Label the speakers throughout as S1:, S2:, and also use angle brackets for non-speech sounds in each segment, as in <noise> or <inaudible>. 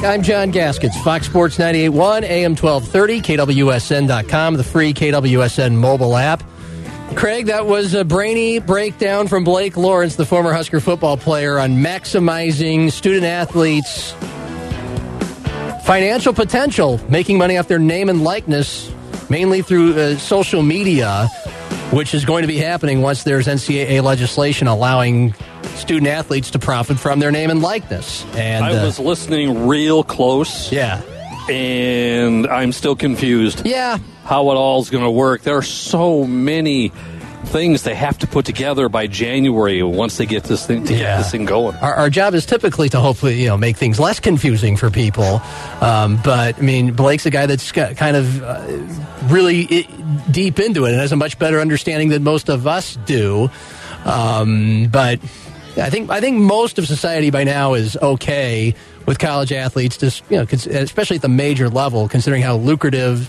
S1: I'm John Gaskins, Fox Sports 98.1, AM 1230, KWSN.com, the free KWSN mobile app. Craig, that was a brainy breakdown from Blake Lawrence, the former Husker football player, on maximizing student athletes' financial potential, making money off their name and likeness, mainly through uh, social media, which is going to be happening once there's NCAA legislation allowing student athletes to profit from their name and likeness. And
S2: I was uh, listening real close.
S1: Yeah.
S2: And I'm still confused.
S1: Yeah.
S2: How it all's going to work. There are so many things they have to put together by January once they get this thing to yeah. get this thing going.
S1: Our, our, job is typically to hopefully you know make things less confusing for people, um, but I mean Blake's a guy that's kind of uh, really deep into it and has a much better understanding than most of us do. Um, but I think I think most of society by now is okay with college athletes, just you know, especially at the major level, considering how lucrative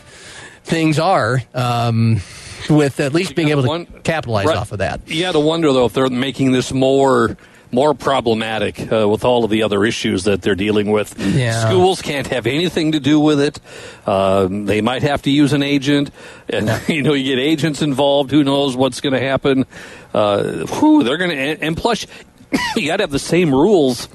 S1: things are. Um, with at least being able to capitalize right. off of that.
S2: You got to wonder though if they're making this more more problematic uh, with all of the other issues that they're dealing with.
S1: Yeah.
S2: Schools can't have anything to do with it. Um, they might have to use an agent, and <laughs> you know, you get agents involved. Who knows what's going to happen? Uh, whew, they're going to, and plus, <coughs> you got to have the same rules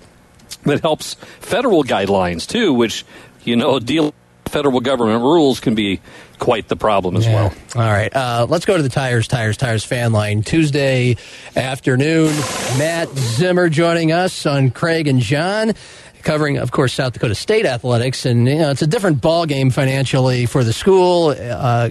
S2: that helps federal guidelines too, which you know deal federal government rules can be quite the problem as yeah. well.
S1: All right, uh, let's go to the tires, tires, tires fan line Tuesday afternoon. Matt Zimmer joining us on Craig and John covering, of course, South Dakota State athletics, and you know, it's a different ball game financially for the school. Uh,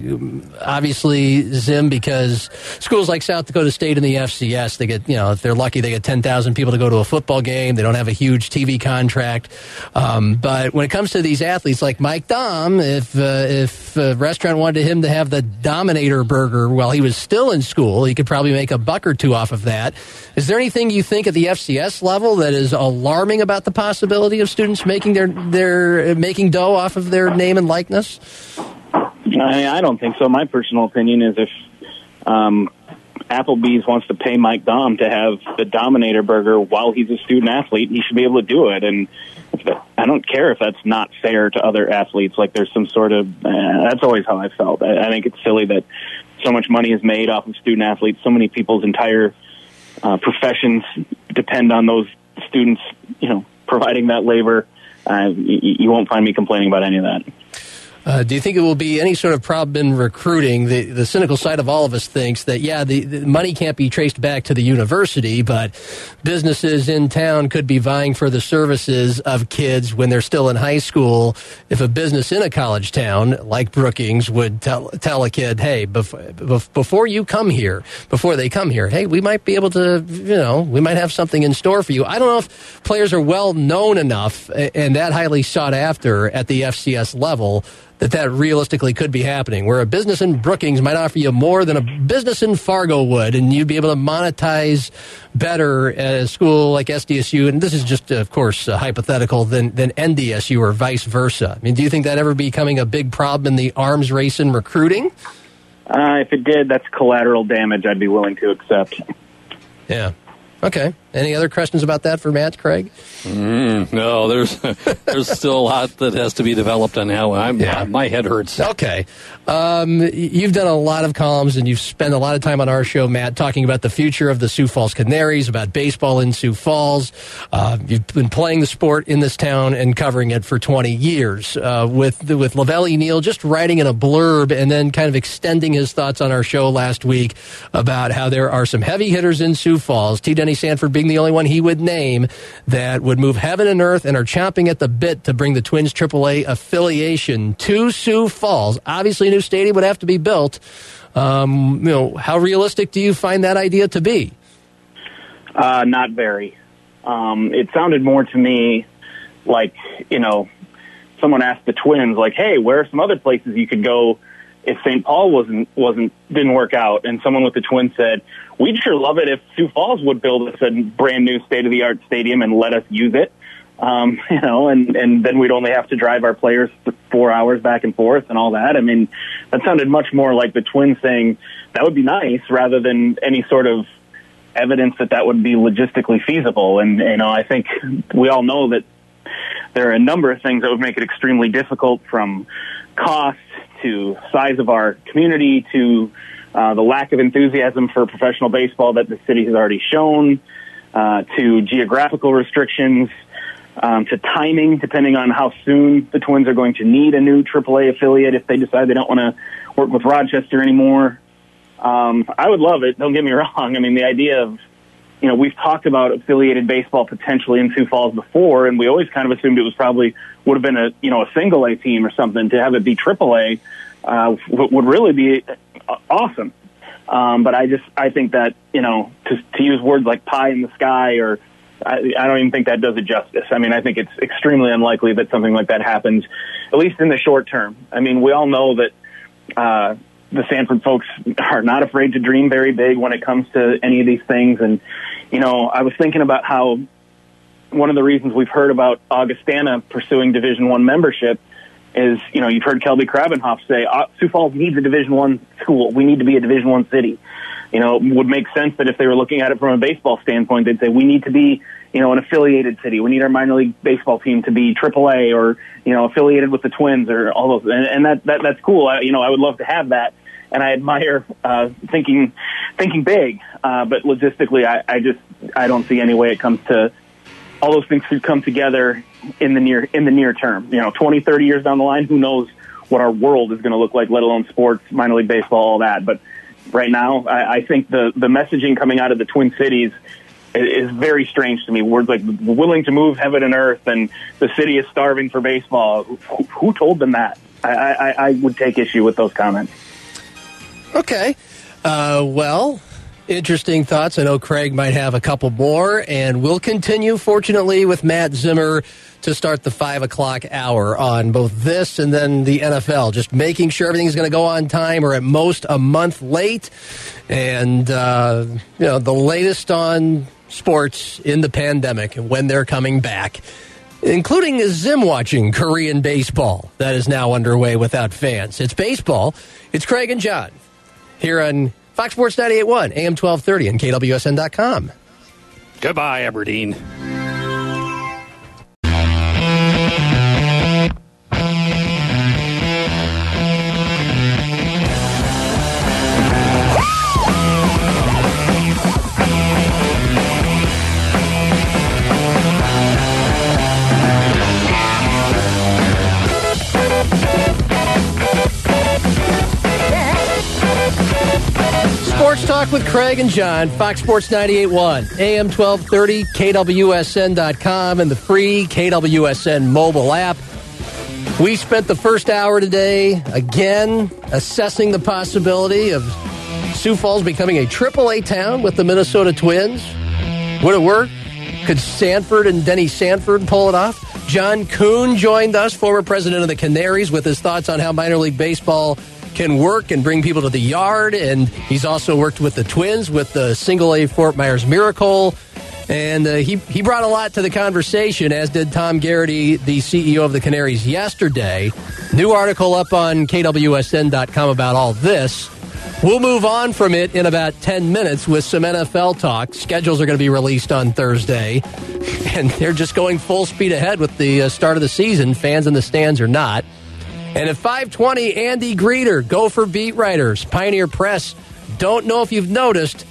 S1: obviously, Zim because schools like South Dakota State and the FCS, they get you know if they're lucky, they get ten thousand people to go to a football game. They don't have a huge TV contract, um, but when it comes to these athletes like Mike Daum, if uh, if a restaurant wanted him to have the Dauminator burger while he was still in school, he could probably make a buck or two off of that. Is there anything you think at the FCS level that is alarming about the possibility? Possibility of students making their their making dough off of their name and likeness?
S3: I, I don't think so. My personal opinion is if um, Applebee's wants to pay Mike Daum to have the Dauminator burger while he's a student athlete, he should be able to do it. And I don't care if that's not fair to other athletes. Like there's some sort of uh, that's always how I felt. I, I think it's silly that so much money is made off of student athletes. So many people's entire uh, professions depend on those students, you know, providing that labor. Uh, you, you won't find me complaining about any of that.
S1: Uh, do you think it will be any sort of problem in recruiting? The, the cynical side of all of us thinks that, yeah, the, the, money can't be traced back to the university, but businesses in town could be vying for the services of kids when they're still in high school. If a business in a college town like Brookings would tell, tell a kid, hey, bef- before you come here, before they come here, hey, we might be able to, you know, we might have something in store for you. I don't know if players are well known enough and that highly sought after at the FCS level that that realistically could be happening, where a business in Brookings might offer you more than a business in Fargo would, and you'd be able to monetize better at a school like SDSU. And this is just, of course, hypothetical than than NDSU or vice versa. I mean, do you think that ever becoming a big problem in the arms race in recruiting?
S3: Uh, if it did, that's collateral damage I'd be willing to accept.
S1: Yeah. Okay. Any other questions about that for Matt, Craig?
S2: Mm, no, there's <laughs> there's still a lot that has to be developed on how I'm, yeah. my head hurts.
S1: Okay. Um, you've done a lot of columns and you've spent a lot of time on our show, Matt, talking about the future of the Sioux Falls Canaries, about baseball in Sioux Falls. Uh, you've been playing the sport in this town and covering it for 20 years. Uh, with with Lavelle Neal just writing in a blurb and then kind of extending his thoughts on our show last week about how there are some heavy hitters in Sioux Falls. T. Denny Sanford being the only one he would name that would move heaven and earth and are chomping at the bit to bring the Twins AAA affiliation to Sioux Falls. Obviously, a new stadium would have to be built. Um, you know, how realistic do you find that idea to be?
S3: Uh, not very. Um, it sounded more to me like you know, someone asked the Twins, like, "Hey, where are some other places you could go?" If St. Paul wasn't wasn't didn't work out, and someone with the Twins said, "We'd sure love it if Sioux Falls would build us a brand new state of the art stadium and let us use it." Um, <laughs> you know, and and then we'd only have to drive our players four hours back and forth and all that. I mean, that sounded much more like the Twins saying that would be nice rather than any sort of evidence that that would be logistically feasible. And you know, I think we all know that there are a number of things that would make it extremely difficult from cost to size of our community to uh, the lack of enthusiasm for professional baseball that the city has already shown, uh, to geographical restrictions, um, to timing, depending on how soon the Twins are going to need a new AAA affiliate if they decide they don't want to work with Rochester anymore. Um, I would love it. Don't get me <laughs> wrong. I mean, the idea of you know, we've talked about affiliated baseball potentially in Sioux Falls before, and we always kind of assumed it was probably would have been a you know a single A team or something. To have it be triple A uh, would really be awesome. Um, but I just I think that you know to to use words like pie in the sky or I, I don't even think that does it justice. I mean, I think it's extremely unlikely that something like that happens, at least in the short term. I mean, we all know that uh, the Sanford folks <laughs> are not afraid to dream very big when it comes to any of these things, and you know, I was thinking about how one of the reasons we've heard about Augustana pursuing Division One membership is, you know, you've heard Kelby Krabbenhoft say uh, Sioux Falls needs a Division One school. We need to be a Division One city. You know, it would make sense that if they were looking at it from a baseball standpoint, they'd say we need to be, you know, an affiliated city. We need our minor league baseball team to be AAA or, you know, affiliated with the Twins or all those. And, and that, that that's cool. I, you know, I would love to have that and I admire uh, thinking thinking big. Uh, but logistically, I, I just I don't see any way it comes to all those things could come together in the near in the near term. You know, 20, 30 years down the line, who knows what our world is going to look like, let alone sports, minor league baseball, all that. But right now, I, I think the the messaging coming out of the Twin Cities is very strange to me. Words like willing to move heaven and earth and the city is starving for baseball. Who, who told them that? I, I, I would take issue with those comments.
S1: Okay. Uh, well, interesting thoughts. I know Craig might have a couple more, and we'll continue, fortunately, with Matt Zimmer to start the five o'clock hour on both this and then the NFL. Just making sure everything's going to go on time or at most a month late. And, uh, you know, the latest on sports in the pandemic and when they're coming back including Zim watching Korean baseball that is now underway without fans. It's baseball. It's Craig and John here on Fox Sports 98.1, AM 1230, and KWSN.com.
S2: Goodbye, Aberdeen.
S1: With Craig and John, Fox Sports 98.1, AM 1230, KWSN.com, and the free KWSN mobile app. We spent the first hour today, again, assessing the possibility of Sioux Falls becoming a AAA town with the Minnesota Twins. Would it work? Could Sanford and Denny Sanford pull it off? John Kuhn joined us, former president of the Canaries, with his thoughts on how minor league baseball can work and bring people to the yard. And he's also worked with the Twins with the single A Fort Myers Miracle. And uh, he, he brought a lot to the conversation, as did Tom Garrity, the CEO of the Canaries, yesterday. New article up on KWSN.com about all this. We'll move on from it in about 10 minutes with some NFL talk. Schedules are going to be released on Thursday, <laughs> and they're just going full speed ahead with the uh, start of the season. Fans in the stands or not. And at 520, Andy Greder, Gopher beat writers, Pioneer Press. Don't know if you've noticed,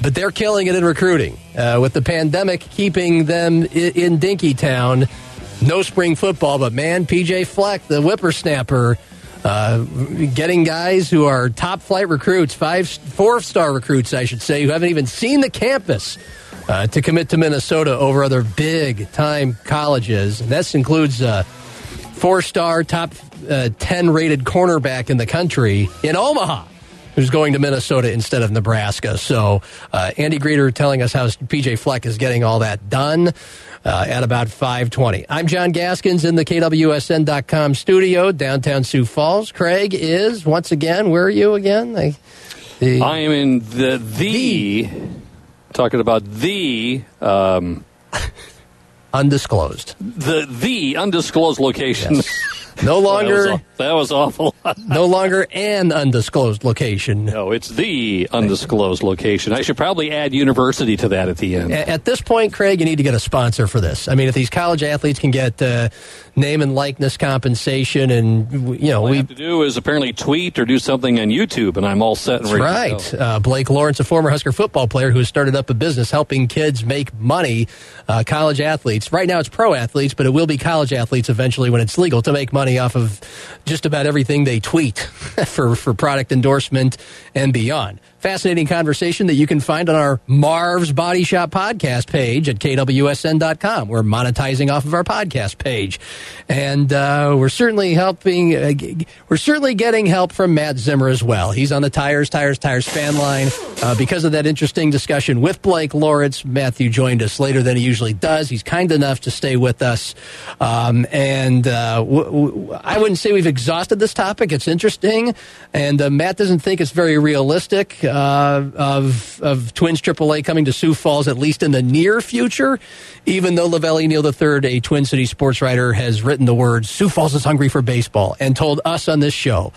S1: but they're killing it in recruiting. Uh, with the pandemic keeping them in, Dinkytown, no spring football, but man, PJ Fleck, the whippersnapper, uh, getting guys who are top flight recruits, five, four star recruits, I should say, who haven't even seen the campus. Uh, to commit to Minnesota over other big time colleges. And this includes uh, four star, top uh, 10 rated cornerback in the country in Omaha who's going to Minnesota instead of Nebraska. So uh, Andy Greder telling us how PJ Fleck is getting all that done. Uh, at about 520. I'm John Gaskins in the KWSN.com studio, downtown Sioux Falls. Craig is, once again, where are you again? I,
S2: the, I am in the, the, the, talking about the, um, <laughs>
S1: undisclosed.
S2: The, the undisclosed location.
S1: Yes. No longer.
S2: that, was, awful. <laughs>
S1: no longer an undisclosed location.
S2: No, it's the undisclosed location. I should probably add university to that at the end.
S1: At this point, Craig, you need to get a sponsor for this. I mean, if these college athletes can get uh, name and likeness compensation, and you know,
S2: all
S1: we
S2: have to do is apparently tweet or do something on YouTube, and I'm all set. And ready
S1: right. Uh, Blake Lawrence, a former Husker football player who has started up a business helping kids make money, uh, college athletes. Right now, it's pro athletes, but it will be college athletes eventually when it's legal to make money off of just about everything they tweet <laughs> for for product endorsement and beyond. Fascinating conversation that you can find on our Marv's Body Shop podcast page at kwsn.com. We're monetizing off of our podcast page, and uh, we're certainly helping. Uh, we're certainly getting help from Matt Zimmer as well. He's on the tires, tires, tires fan line uh, because of that interesting discussion with Blake Lawrence. Matthew joined us later than he usually does. He's kind enough to stay with us, um, and uh, w- w- I wouldn't say we've exhausted this topic. It's interesting, and uh, Matt doesn't think it's very realistic uh, of of Twins AAA coming to Sioux Falls at least in the near future. Even though Lavelle Neal III, a Twin City sports writer, has written the words "Sioux Falls is hungry for baseball" and told us on this show,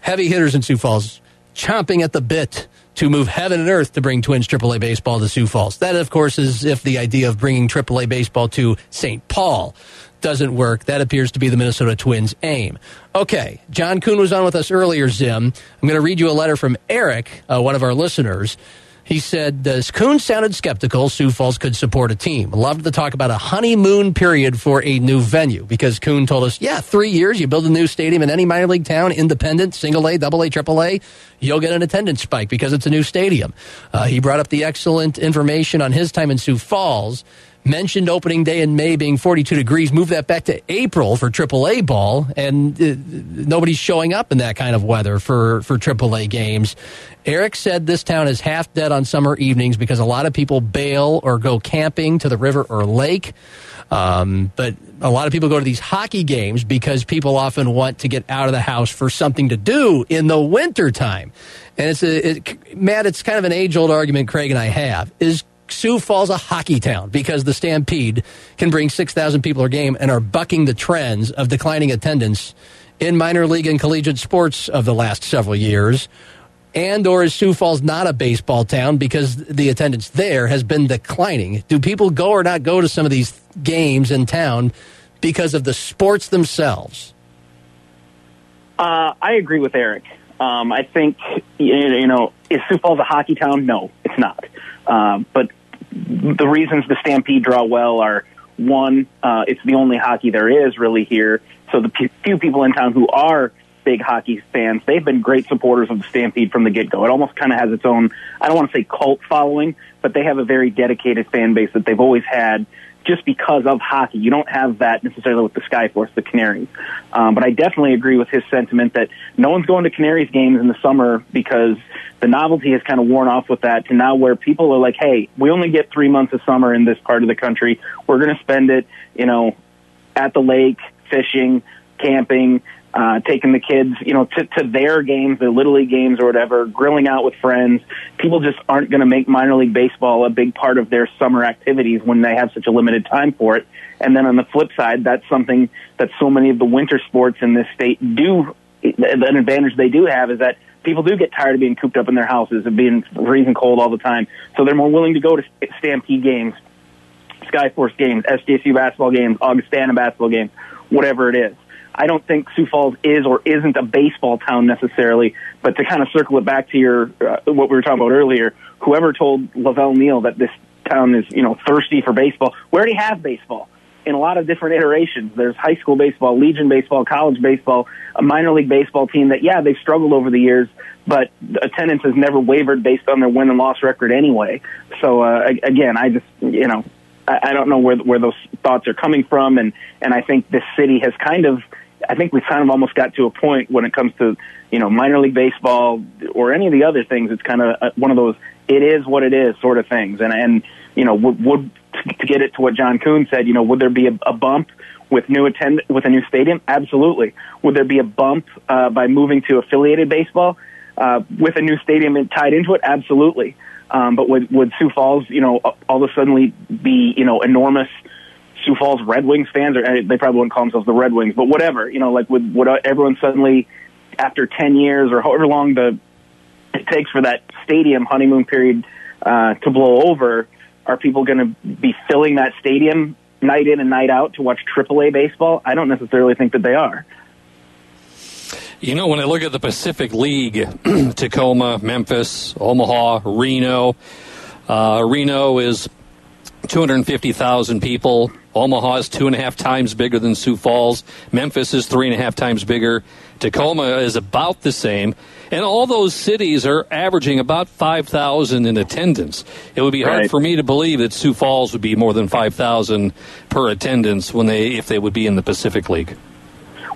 S1: heavy hitters in Sioux Falls chomping at the bit to move heaven and earth to bring Twins AAA baseball to Sioux Falls. That, of course, is if the idea of bringing AAA baseball to St. Paul doesn't work. That appears to be the Minnesota Twins' aim. Okay, John Kuhn was on with us earlier, Zim. I'm going to read you a letter from Eric, uh, one of our listeners. He said, as Kuhn sounded skeptical, Sioux Falls could support a team. Loved to talk about a honeymoon period for a new venue because Kuhn told us, yeah, three years, you build a new stadium in any minor league town, independent, single A, double A, triple A, you'll get an attendance spike because it's a new stadium. Uh, he brought up the excellent information on his time in Sioux Falls mentioned opening day in May being 42 degrees, move that back to April for AAA ball, and uh, nobody's showing up in that kind of weather for, for AAA games. Eric said this town is half dead on summer evenings because a lot of people bail or go camping to the river or lake. Um, but a lot of people go to these hockey games because people often want to get out of the house for something to do in the wintertime. And it's a, it, Matt, it's kind of an age old argument Craig and I have. Is Sioux Falls a hockey town because the Stampede can bring 6,000 people a game and are bucking the trends of declining attendance in minor league and collegiate sports of the last several years? And or is Sioux Falls not a baseball town because the attendance there has been declining? Do people go or not go to some of these games in town because of the sports themselves?
S3: Uh, I agree with Eric. Um, I think you know is Sioux Falls a hockey town? No, it's not. Uh, but the reasons the Stampede draw well are one, uh, it's the only hockey there is really here. So the p- few people in town who are big hockey fans, they've been great supporters of the Stampede from the get go. It almost kind of has its own, I don't want to say cult following, but they have a very dedicated fan base that they've always had just because of hockey. You don't have that necessarily with the Skyforce, the Canaries. Um, but I definitely agree with his sentiment that no one's going to Canaries games in the summer because the novelty has kind of worn off with that to now where people are like, hey, we only get three months of summer in this part of the country. We're going to spend it, you know, at the lake, fishing, camping, uh, taking the kids, you know, to, to their games, their little league games or whatever, grilling out with friends. People just aren't going to make minor league baseball a big part of their summer activities when they have such a limited time for it. And then on the flip side, that's something that so many of the winter sports in this state do. An advantage they do have is that people do get tired of being cooped up in their houses and being freezing cold all the time. So they're more willing to go to Stampede games, Skyforce games, SJSU basketball games, Augustana basketball games, whatever it is. I don't think Sioux Falls is or isn't a baseball town necessarily, but to kind of circle it back to your uh, what we were talking about earlier, whoever told Lavelle Neal that this town is you know thirsty for baseball, we already have baseball in a lot of different iterations. There's high school baseball, Legion baseball, college baseball, a minor league baseball team that yeah they've struggled over the years, but attendance has never wavered based on their win and loss record anyway. So uh, again, I just you know I, don't know where where those thoughts are coming from, and and I think this city has kind of I think we've kind of almost got to a point when it comes to, you know, minor league baseball or any of the other things. It's kind of one of those it is what it is sort of things. And, and, you know, would, would to get it to what John Kuhn said, you know, would there be a, a bump with new attend with a new stadium? Absolutely. Would there be a bump uh, by moving to affiliated baseball uh, with a new stadium tied into it? Absolutely. Um, but would, would Sioux Falls, you know, all of a sudden be, you know, enormous Sioux Falls Red Wings fans, or they probably wouldn't call themselves the Red Wings, but whatever, you know, like with what everyone suddenly, after 10 years or however long the it takes for that stadium honeymoon period uh, to blow over, are people going to be filling that stadium night in and night out to watch AAA baseball? I don't necessarily think that they are.
S2: You know, when I look at the Pacific League, <clears throat> Tacoma, Memphis, Omaha, Reno, uh, Reno is 250,000 people. Omaha is two and a half times bigger than Sioux Falls. Memphis is three and a half times bigger. Tacoma is about the same. And all those cities are averaging about 5,000 in attendance. It would be hard
S3: Right.
S2: for me to believe that Sioux Falls would be more than 5,000 per attendance when they, if they would be in the Pacific League.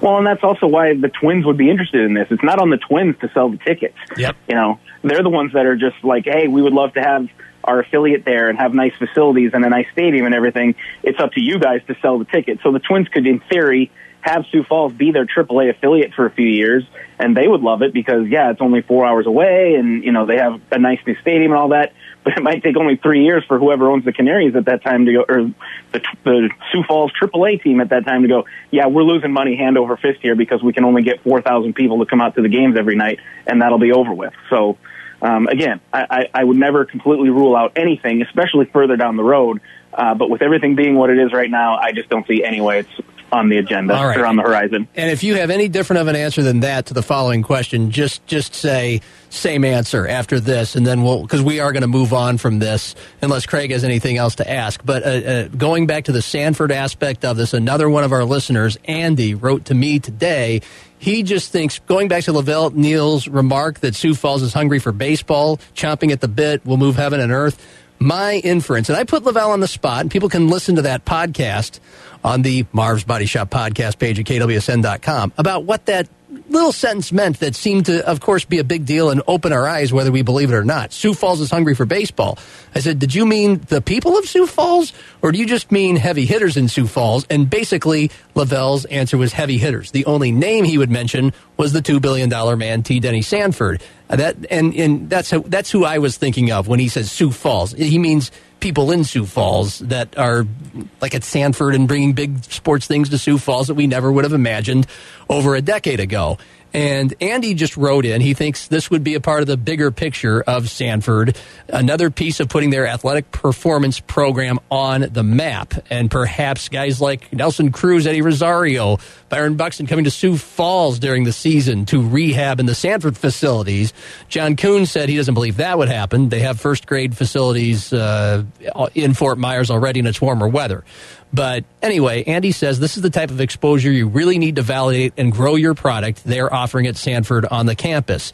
S3: Well, and that's also why the Twins would be interested in this. It's not on the Twins to sell the tickets.
S1: Yep.
S3: You know, they're the ones that are just like, hey, we would love to have our affiliate there and have nice facilities and a nice stadium and everything. It's up to you guys to sell the tickets. So the Twins could, in theory, have Sioux Falls be their AAA affiliate for a few years, and they would love it because, yeah, it's only four hours away, and you know they have a nice new stadium and all that. <laughs> But it might take only three years for whoever owns the Canaries at that time to go, or the, the Sioux Falls AAA team at that time to go. Yeah, we're losing money hand over fist here because we can only get four thousand people to come out to the games every night, and that'll be over with. So. Um, again, I, I, would never completely rule out anything, especially further down the road. Uh, but with everything being what it is right now, I just don't see any way it's on the agenda
S1: right.
S3: or on the horizon.
S1: And if you have any different of an answer than that to the following question, just just say same answer after this, and then we'll because we are going to move on from this unless Craig has anything else to ask. But uh, uh, going back to the Sanford aspect of this, another one of our listeners, Andy, wrote to me today. He just thinks going back to Lavelle Neal's remark that Sioux Falls is hungry for baseball, chomping at the bit, will move heaven and earth. My inference, and I put Lavelle on the spot, and people can listen to that podcast on the Marv's Body Shop podcast page at kwsn.com about what that little sentence meant that seemed to, of course, be a big deal and open our eyes whether we believe it or not. Sioux Falls is hungry for baseball. I said, did you mean the people of Sioux Falls or do you just mean heavy hitters in Sioux Falls? And basically, Lavelle's answer was heavy hitters. The only name he would mention was the $2 billion man, T. Denny Sanford. That, and, and that's, who, that's who I was thinking of when he says Sioux Falls. He means people in Sioux Falls that are like at Sanford and bringing big sports things to Sioux Falls that we never would have imagined over a decade ago. And Andy just wrote in, he thinks this would be a part of the bigger picture of Sanford, another piece of putting their athletic performance program on the map. And perhaps guys like Nelson Cruz, Eddie Rosario, Byron Buxton coming to Sioux Falls during the season to rehab in the Sanford facilities. John Kuhn said he doesn't believe that would happen. They have first grade facilities uh, in Fort Myers already, and it's warmer weather. But anyway, Andy says this is the type of exposure you really need to validate and grow your product they're offering at Sanford on the campus.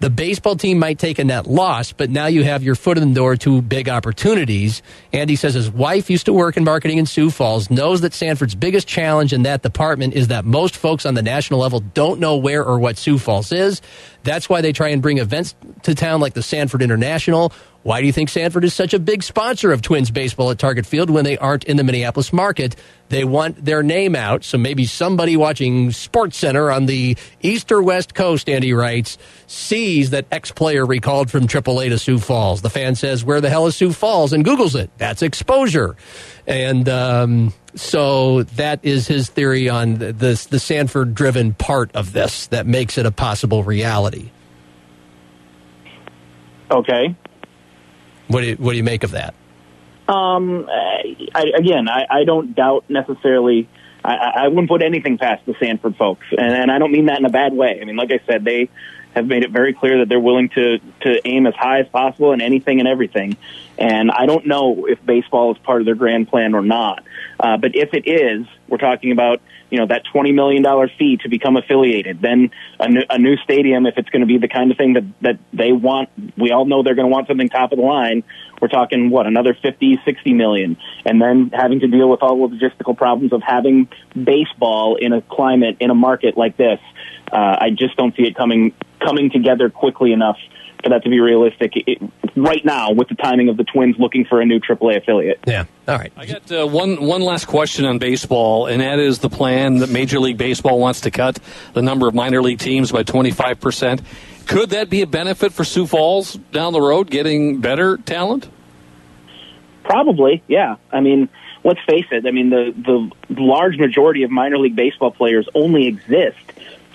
S1: The baseball team might take a net loss, but now you have your foot in the door to big opportunities. Andy says his wife used to work in marketing in Sioux Falls, knows that Sanford's biggest challenge in that department is that most folks on the national level don't know where or what Sioux Falls is. That's why they try and bring events to town like the Sanford International. Why do you think Sanford is such a big sponsor of Twins baseball at Target Field when they aren't in the Minneapolis market? They want their name out, so maybe somebody watching Sports Center on the east or west coast, Andy writes, sees that ex player recalled from AAA to Sioux Falls. The fan says, "Where the hell is Sioux Falls?" and Google's it. That's exposure, and um, so that is his theory on the the, the Sanford-driven part of this that makes it a possible reality.
S3: Okay.
S1: What do you, what do you make of that?
S3: Um, I, again, I, I don't doubt necessarily. I, I I wouldn't put anything past the Sanford folks, and, and I don't mean that in a bad way. I mean, like I said, they have made it very clear that they're willing to to aim as high as possible in anything and everything. And I don't know if baseball is part of their grand plan or not. Uh, but if it is, we're talking about you know that twenty million dollar fee to become affiliated, then a new, a new stadium, if it's going to be the kind of thing that that they want. We all know they're going to want something top of the line. We're talking what another fifty, sixty million, and then having to deal with all the logistical problems of having baseball in a climate in a market like this. Uh, I just don't see it coming coming together quickly enough for that to be realistic it, right now with the timing of the Twins looking for a new AAA affiliate.
S1: Yeah. All right.
S2: I got uh, one one last question on baseball, and that is the plan that Major League Baseball wants to cut the number of minor league teams by twenty five percent. Could that be a benefit for Sioux Falls down the road, getting better talent?
S3: Probably, yeah. I mean, let's face it. I mean, the the large majority of minor league baseball players only exist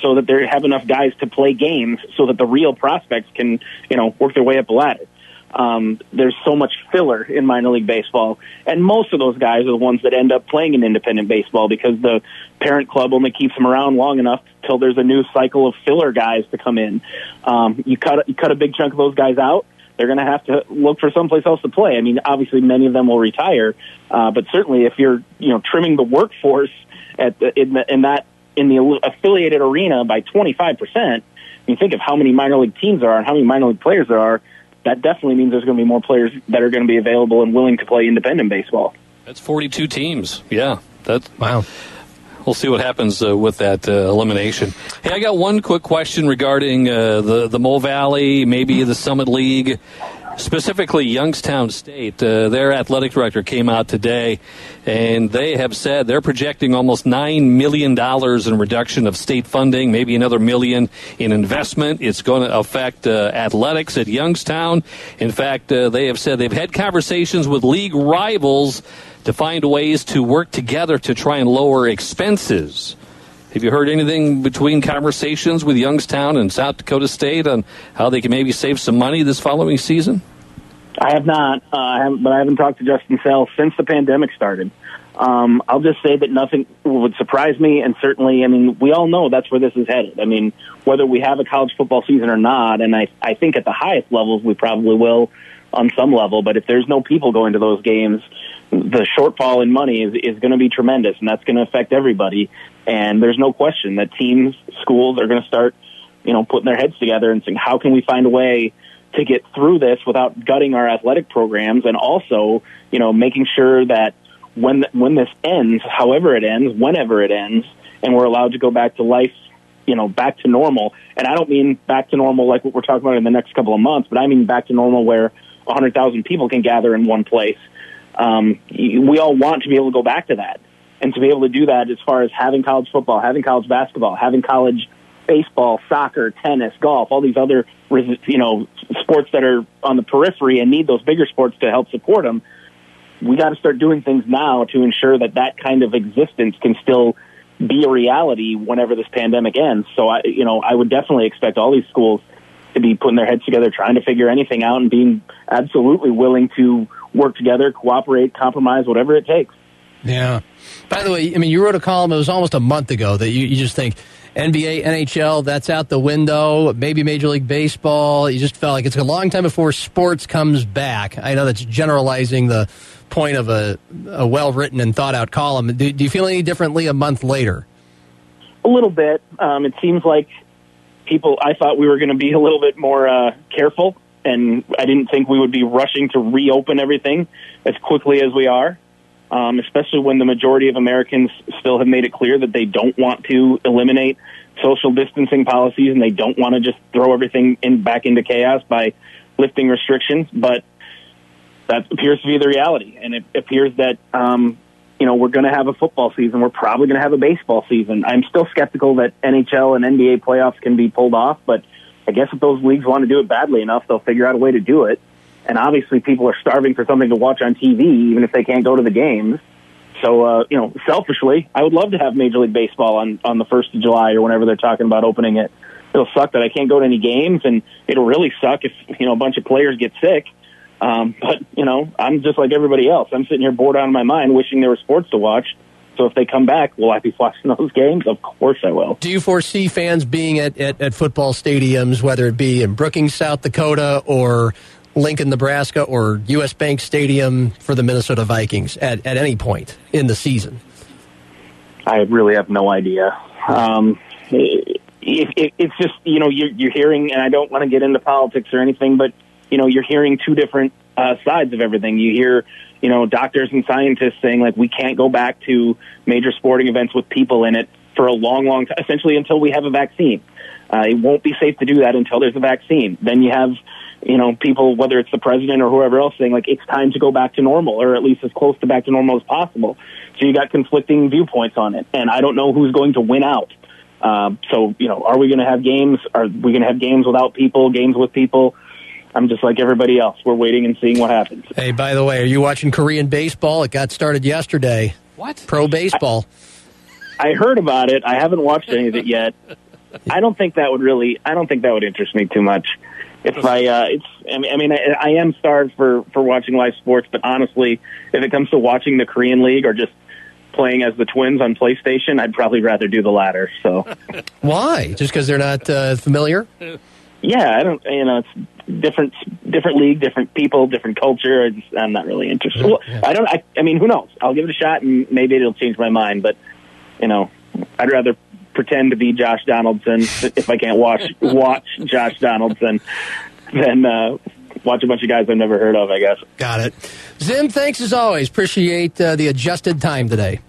S3: so that they have enough guys to play games, so that the real prospects can you know work their way up the ladder. Um, there's so much filler in minor league baseball, and most of those guys are the ones that end up playing in independent baseball because the parent club only keeps them around long enough till there's a new cycle of filler guys to come in. Um, you cut you cut a big chunk of those guys out, they're going to have to look for someplace else to play. I mean, obviously, many of them will retire, uh, but certainly, if you're you know trimming the workforce at the, in, the, in that in the affiliated arena by 25 percent, you think of how many minor league teams there are and how many minor league players there are that definitely means there's going to be more players that are going to be available and willing to play independent baseball.
S2: That's 42 teams. Yeah, that's
S1: wow.
S2: We'll see what happens uh, with that uh, elimination. Hey, I got one quick question regarding uh, the the Mo Valley, maybe the Summit League specifically Youngstown State. Uh, their athletic director came out today, and they have said they're projecting almost nine million dollars in reduction of state funding, maybe another million in investment. It's going to affect uh, athletics at Youngstown. In fact, uh, they have said they've had conversations with league rivals to find ways to work together to try and lower expenses. Have you heard anything between conversations with Youngstown and South Dakota State on how they can maybe save some money this following season?
S3: I have not, uh, I haven't, but I haven't talked to Justin Sell since the pandemic started. Um, I'll just say that nothing would surprise me, and certainly, I mean, we all know that's where this is headed. I mean, whether we have a college football season or not, and I, I think at the highest levels we probably will on some level, but if there's no people going to those games, the shortfall in money is, is going to be tremendous, and that's going to affect everybody. And there's no question that teams, schools are going to start, you know, putting their heads together and saying, how can we find a way to get through this without gutting our athletic programs, and also, you know, making sure that when when this ends, however it ends, whenever it ends, and we're allowed to go back to life, you know, back to normal. And I don't mean back to normal like what we're talking about in the next couple of months, but I mean back to normal where 100,000 people can gather in one place um, we all want to be able to go back to that and to be able to do that as far as having college football, having college basketball, having college baseball, soccer, tennis, golf, all these other you know sports that are on the periphery and need those bigger sports to help support them. We got to start doing things now to ensure that that kind of existence can still be a reality whenever this pandemic ends. So I, you know, I would definitely expect all these schools to be putting their heads together, trying to figure anything out, and being absolutely willing to work together, cooperate, compromise, whatever it takes.
S1: Yeah. By the way, I mean, you wrote a column, it was almost a month ago, that you, you just think NBA, NHL, that's out the window, maybe Major League Baseball. You just felt like it's a long time before sports comes back. I know that's generalizing the point of a, a well written and thought out column. Do, do, you feel any differently a month later?
S3: A little bit. Um, it seems like people, I thought we were going to be a little bit more uh, careful and I didn't think we would be rushing to reopen everything as quickly as we are, um, especially when the majority of Americans still have made it clear that they don't want to eliminate social distancing policies and they don't want to just throw everything in back into chaos by lifting restrictions. But that appears to be the reality, and it appears that um, you know we're going to have a football season. We're probably going to have a baseball season. I'm still skeptical that NHL and NBA playoffs can be pulled off, but I guess if those leagues want to do it badly enough, they'll figure out a way to do it. And obviously, people are starving for something to watch on TV, even if they can't go to the games. So, uh, you know, selfishly, I would love to have Major League Baseball on on the first of July or whenever they're talking about opening it. It'll suck that I can't go to any games, and it'll really suck if you know a bunch of players get sick. Um, but you know, I'm just like everybody else. I'm sitting here bored out of my mind, wishing there were sports to watch. So if they come back, will I be <laughs> watching those games? Of course I will.
S1: Do you foresee fans being at, at, at football stadiums, whether it be in Brookings, South Dakota, or Lincoln, Nebraska, or U.S. Bank Stadium for the Minnesota Vikings at, at any point in the season?
S3: I really have no idea. Um, it, it, it's just, you know, you're, you're hearing, and I don't want to get into politics or anything, but, you know, you're hearing two different uh, sides of everything. You hear you know, doctors and scientists saying like we can't go back to major sporting events with people in it for a long, long time, essentially until we have a vaccine. Uh, it won't be safe to do that until there's a vaccine. Then you have, you know, people, whether it's the president or whoever else, saying like it's time to go back to normal, or at least as close to back to normal as possible. So you got conflicting viewpoints on it, and I don't know who's going to win out. Uh, so you know, are we going to have games? Are we going to have games without people? Games with people? I'm just like everybody else. We're waiting and seeing what happens.
S1: Hey, by the way, are you watching Korean baseball? It got started yesterday.
S2: What?
S1: Pro baseball.
S3: I, I heard about it. I haven't watched any of it yet. I don't think that would really. I don't think that would interest me too much. If I, uh, it's. I mean, I mean, I, I am starved for for watching live sports, but honestly, if it comes to watching the Korean League or just playing as the Twins on PlayStation, I'd probably rather do the latter. So, <laughs>
S1: why? Just because they're not uh, familiar? <laughs>
S3: yeah, I don't. You know, it's different, different league, different people, different culture. I just, I'm not really interested. Well, I don't. I, I mean, who knows? I'll give it a shot, and maybe it'll change my mind. But you know, I'd rather pretend to be Josh Donaldson if I can't watch <laughs> watch Josh Donaldson than uh, watch a bunch of guys I've never heard of. I guess.
S1: Got it. Zim, thanks as always. Appreciate uh, the adjusted time today.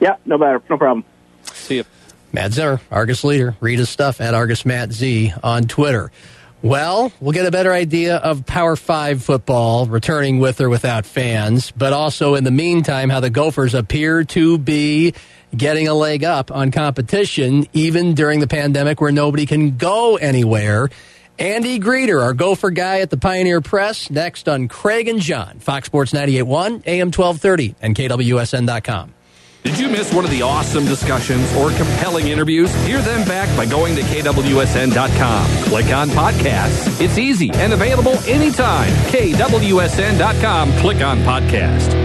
S3: Yeah, no matter, no problem.
S2: See you.
S1: Matt Zimmer, Argus leader. Read his stuff at Argus Matt Z on Twitter. Well, we'll get a better idea of Power 5 football returning with or without fans, but also in the meantime, how the Gophers appear to be getting a leg up on competition, even during the pandemic where nobody can go anywhere. Andy Greder, our Gopher guy at the Pioneer Press, next on Craig and John, Fox Sports 98.1, AM 1230, and KWSN.com.
S4: Did you miss one of the awesome discussions or compelling interviews? Hear them back by going to KWSN.com. Click on podcasts. It's easy and available anytime. KWSN.com. Click on podcast.